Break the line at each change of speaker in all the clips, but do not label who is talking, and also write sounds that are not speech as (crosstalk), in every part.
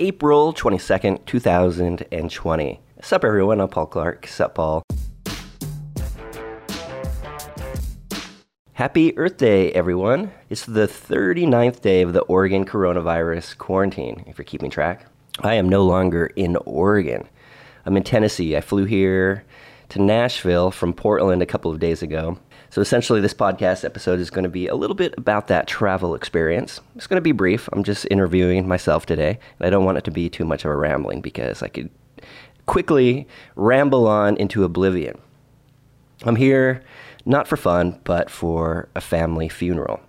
April 22nd, 2020. Sup, everyone? I'm Paul Clark. Sup, Paul. Happy Earth Day, everyone. It's the 39th day of the Oregon coronavirus quarantine, if you're keeping track. I am no longer in Oregon. I'm in Tennessee. I flew here to Nashville from Portland a couple of days ago. So essentially, this podcast episode is going to be a little bit about that travel experience. It's going to be brief. I'm just interviewing myself today, and I don't want it to be too much of a rambling because I could quickly ramble on into oblivion. I'm here not for fun, but for a family funeral.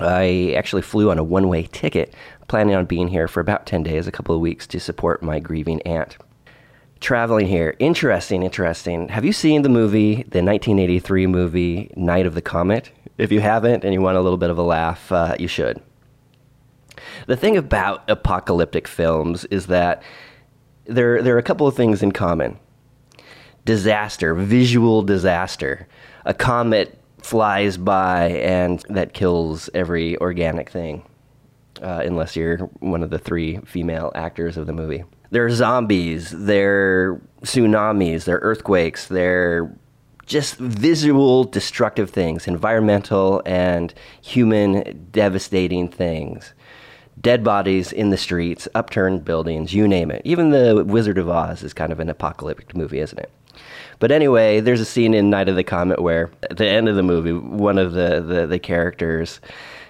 I actually flew on a one way ticket, planning on being here for about 10 days, a couple of weeks, to support my grieving aunt. Traveling here, interesting, interesting. Have you seen the movie, the 1983 movie, Night of the Comet? If you haven't and you want a little bit of a laugh, uh, you should. The thing about apocalyptic films is that there, there are a couple of things in common disaster, visual disaster. A comet flies by and that kills every organic thing, uh, unless you're one of the three female actors of the movie. There are zombies, they're tsunamis, they're earthquakes, they're just visual destructive things, environmental and human devastating things. Dead bodies in the streets, upturned buildings, you name it. Even the Wizard of Oz is kind of an apocalyptic movie, isn't it? But anyway, there's a scene in Night of the Comet where at the end of the movie, one of the, the, the characters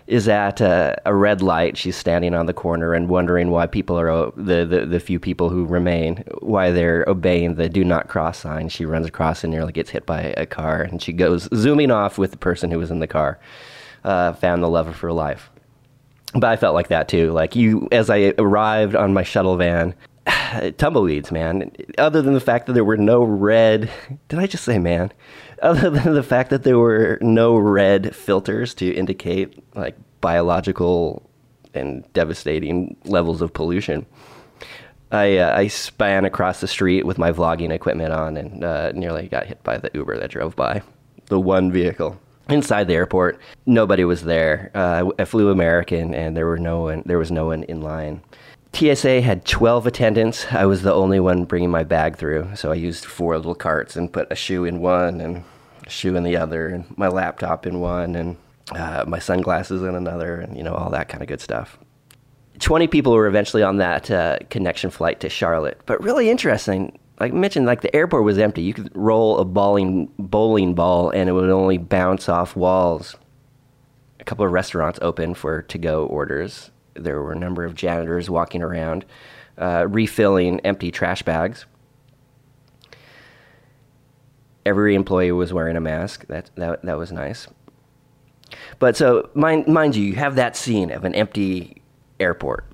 is at a, a, red light. She's standing on the corner and wondering why people are the, the, the few people who remain why they're obeying the do not cross sign. She runs across and nearly gets hit by a car, and she goes zooming off with the person who was in the car. Uh, found the love of her life. But I felt like that too. Like you, as I arrived on my shuttle van, (sighs) tumbleweeds, man. Other than the fact that there were no red, did I just say man? (laughs) Other than the fact that there were no red filters to indicate like biological and devastating levels of pollution. I uh, I span across the street with my vlogging equipment on and uh, nearly got hit by the Uber that drove by. The one vehicle inside the airport, nobody was there. Uh, I flew American, and there were no one. There was no one in line. TSA had 12 attendants. I was the only one bringing my bag through, so I used four little carts and put a shoe in one and a shoe in the other, and my laptop in one, and uh, my sunglasses in another, and you know all that kind of good stuff. 20 people were eventually on that uh, connection flight to Charlotte, but really interesting. Like I mentioned, like the airport was empty. You could roll a bowling bowling ball, and it would only bounce off walls. A couple of restaurants open for to-go orders there were a number of janitors walking around, uh, refilling empty trash bags. Every employee was wearing a mask. That, that, that was nice. But so, mind, mind you, you have that scene of an empty airport.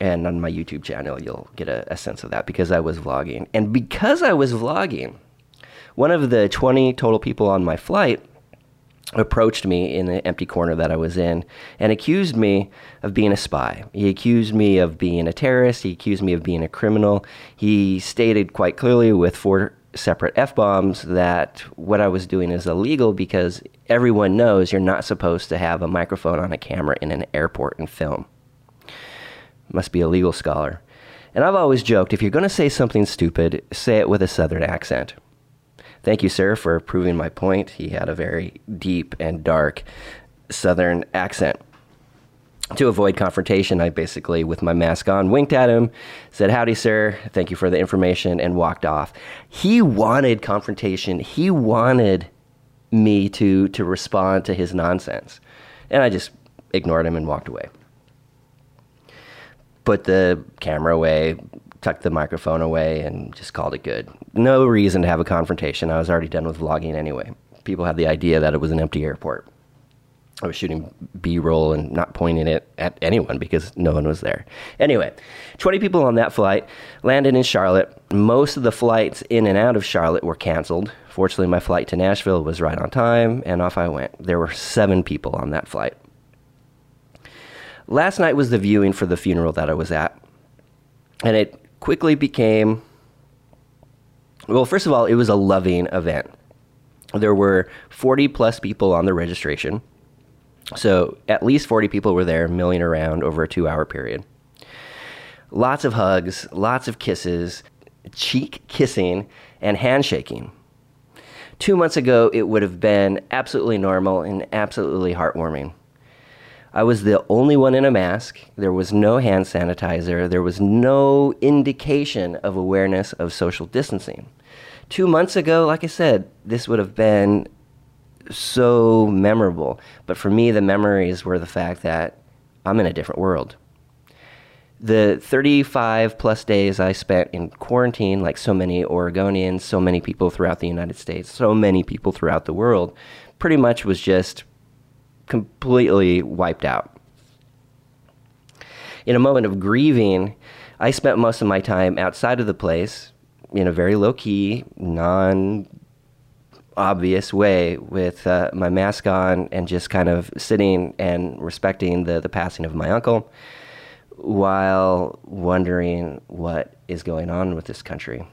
And on my YouTube channel, you'll get a, a sense of that because I was vlogging. And because I was vlogging, one of the 20 total people on my flight approached me in the empty corner that I was in and accused me of being a spy. He accused me of being a terrorist. He accused me of being a criminal. He stated quite clearly with four separate F bombs that what I was doing is illegal because everyone knows you're not supposed to have a microphone on a camera in an airport and film. Must be a legal scholar. And I've always joked if you're going to say something stupid, say it with a southern accent. Thank you, sir, for proving my point. He had a very deep and dark southern accent. To avoid confrontation, I basically, with my mask on, winked at him, said, Howdy, sir. Thank you for the information, and walked off. He wanted confrontation. He wanted me to, to respond to his nonsense. And I just ignored him and walked away. Put the camera away, tucked the microphone away and just called it good. No reason to have a confrontation. I was already done with vlogging anyway. People had the idea that it was an empty airport. I was shooting B roll and not pointing it at anyone because no one was there. Anyway, 20 people on that flight landed in Charlotte. Most of the flights in and out of Charlotte were canceled. Fortunately, my flight to Nashville was right on time and off I went. There were seven people on that flight. Last night was the viewing for the funeral that I was at. And it quickly became well, first of all, it was a loving event. There were 40 plus people on the registration. So at least 40 people were there milling around over a two hour period. Lots of hugs, lots of kisses, cheek kissing, and handshaking. Two months ago, it would have been absolutely normal and absolutely heartwarming. I was the only one in a mask. There was no hand sanitizer. There was no indication of awareness of social distancing. Two months ago, like I said, this would have been so memorable. But for me, the memories were the fact that I'm in a different world. The 35 plus days I spent in quarantine, like so many Oregonians, so many people throughout the United States, so many people throughout the world, pretty much was just completely wiped out. In a moment of grieving, I spent most of my time outside of the place in a very low key, non obvious way with uh, my mask on and just kind of sitting and respecting the, the passing of my uncle while wondering what is going on with this country.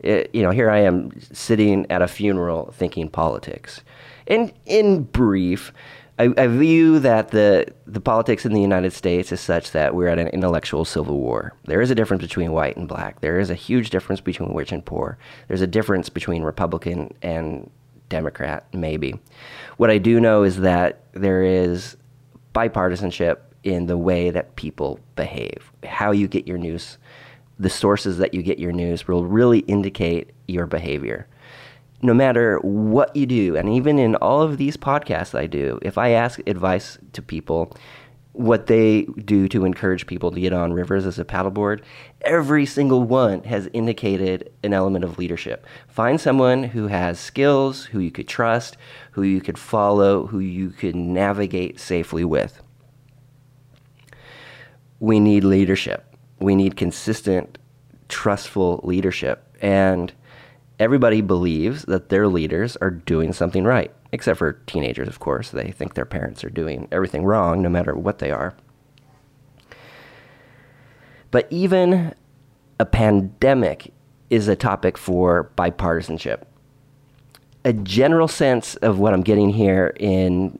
It, you know, here I am sitting at a funeral thinking politics. And in brief, I, I, view that the, the politics in the United States is such that we're at an intellectual civil war. There is a difference between white and black. There is a huge difference between rich and poor. There's a difference between Republican and Democrat, maybe. What I do know is that there is bipartisanship in the way that people behave, how you get your news, the sources that you get your news will really indicate your behavior no matter what you do, and even in all of these podcasts I do, if I ask advice to people, what they do to encourage people to get on rivers as a paddleboard, every single one has indicated an element of leadership. Find someone who has skills, who you could trust, who you could follow, who you could navigate safely with. We need leadership. We need consistent, trustful leadership. And everybody believes that their leaders are doing something right, except for teenagers, of course. They think their parents are doing everything wrong, no matter what they are. But even a pandemic is a topic for bipartisanship. A general sense of what I'm getting here in,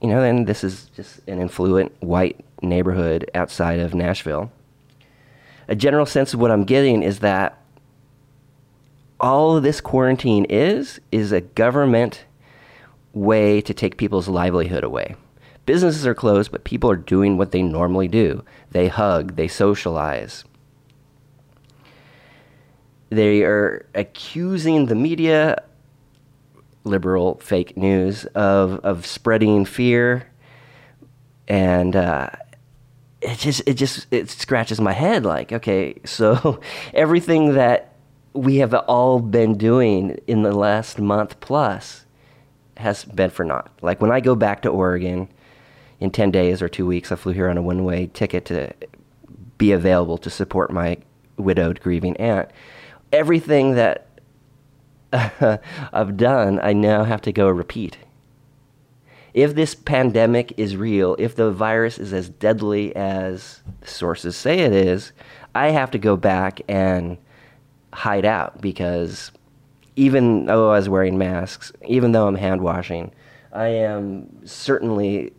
you know, and this is just an influent white neighborhood outside of Nashville. A general sense of what I'm getting is that all this quarantine is is a government way to take people's livelihood away. Businesses are closed, but people are doing what they normally do. They hug, they socialize. They are accusing the media, liberal fake news, of, of spreading fear. And uh, it just it just it scratches my head like okay so (laughs) everything that we have all been doing in the last month plus has been for naught. Like when I go back to Oregon in 10 days or two weeks, I flew here on a one way ticket to be available to support my widowed, grieving aunt. Everything that (laughs) I've done, I now have to go repeat. If this pandemic is real, if the virus is as deadly as sources say it is, I have to go back and hide out because even though I was wearing masks, even though I'm hand washing, I am certainly.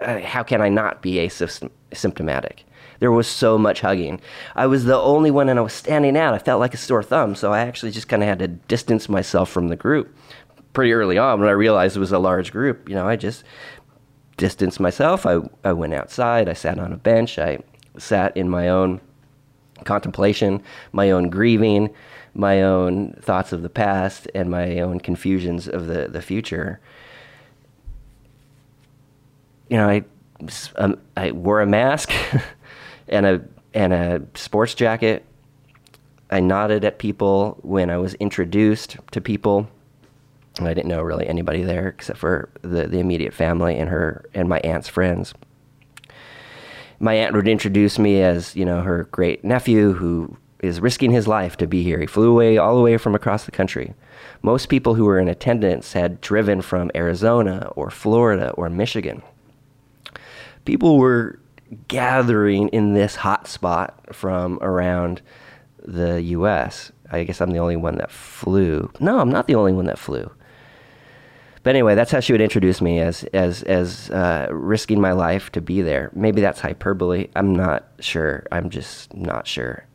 Uh, how can I not be asymptomatic? There was so much hugging. I was the only one, and I was standing out. I felt like a sore thumb, so I actually just kind of had to distance myself from the group. Pretty early on, when I realized it was a large group, you know, I just distanced myself. I, I went outside. I sat on a bench. I sat in my own contemplation, my own grieving, my own thoughts of the past, and my own confusions of the, the future. You know, I, um, I wore a mask (laughs) and a and a sports jacket. I nodded at people when I was introduced to people. I didn't know really anybody there except for the, the immediate family and her and my aunt's friends my aunt would introduce me as you know her great nephew who is risking his life to be here. He flew away all the way from across the country. Most people who were in attendance had driven from Arizona or Florida or Michigan. People were gathering in this hot spot from around the US. I guess I'm the only one that flew. No, I'm not the only one that flew. But anyway, that's how she would introduce me as as as uh, risking my life to be there. Maybe that's hyperbole. I'm not sure. I'm just not sure.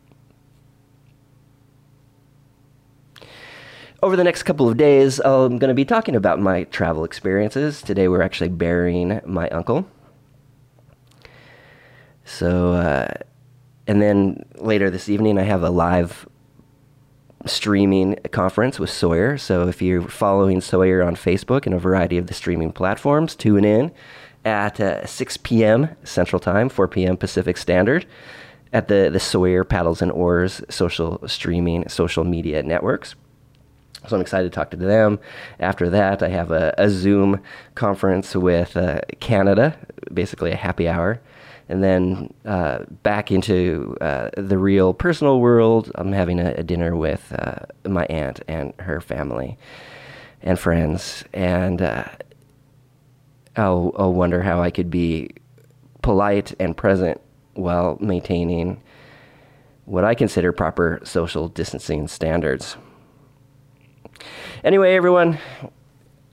Over the next couple of days, I'm going to be talking about my travel experiences. Today, we're actually burying my uncle. So, uh, and then later this evening, I have a live streaming conference with Sawyer. So, if you're following Sawyer on Facebook and a variety of the streaming platforms, tune in at uh, 6 p.m. Central Time, 4 p.m. Pacific Standard at the, the Sawyer Paddles and Oars social streaming social media networks. So I'm excited to talk to them. After that, I have a, a Zoom conference with uh, Canada, basically a happy hour. And then uh, back into uh, the real personal world, I'm having a, a dinner with uh, my aunt and her family and friends. And uh, I'll, I'll wonder how I could be polite and present while maintaining what I consider proper social distancing standards. Anyway, everyone,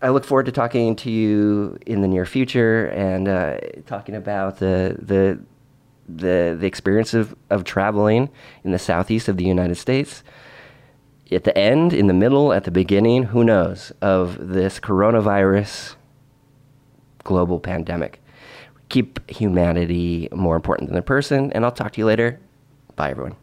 I look forward to talking to you in the near future and uh, talking about the the the the experience of, of traveling in the southeast of the United States. At the end, in the middle, at the beginning, who knows, of this coronavirus global pandemic. Keep humanity more important than the person, and I'll talk to you later. Bye, everyone.